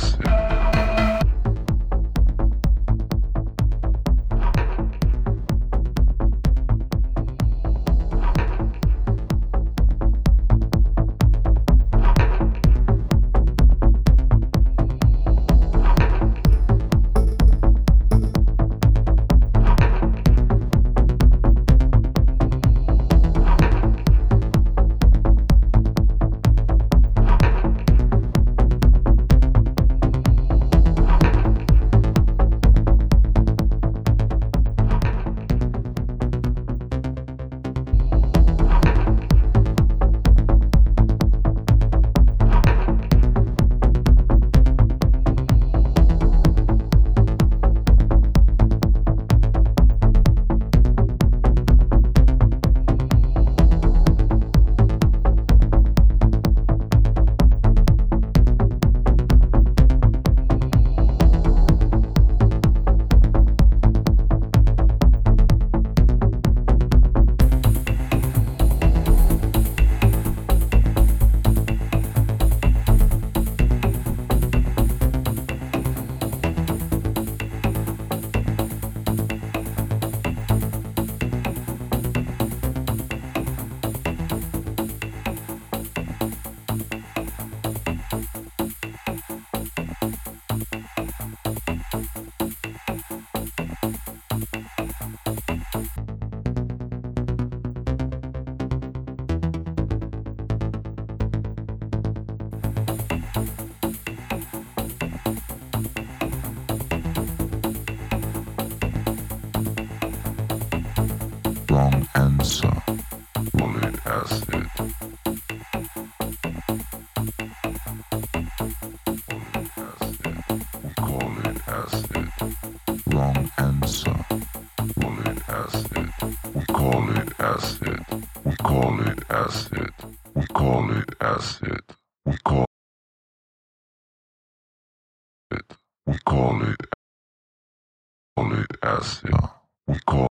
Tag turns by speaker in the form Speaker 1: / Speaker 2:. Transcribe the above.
Speaker 1: yeah answer. Call it acid. We call it acid. Wrong answer. Acid. We call it acid. We call it acid. We call it acid. We call it. We call it. Call it acid. We call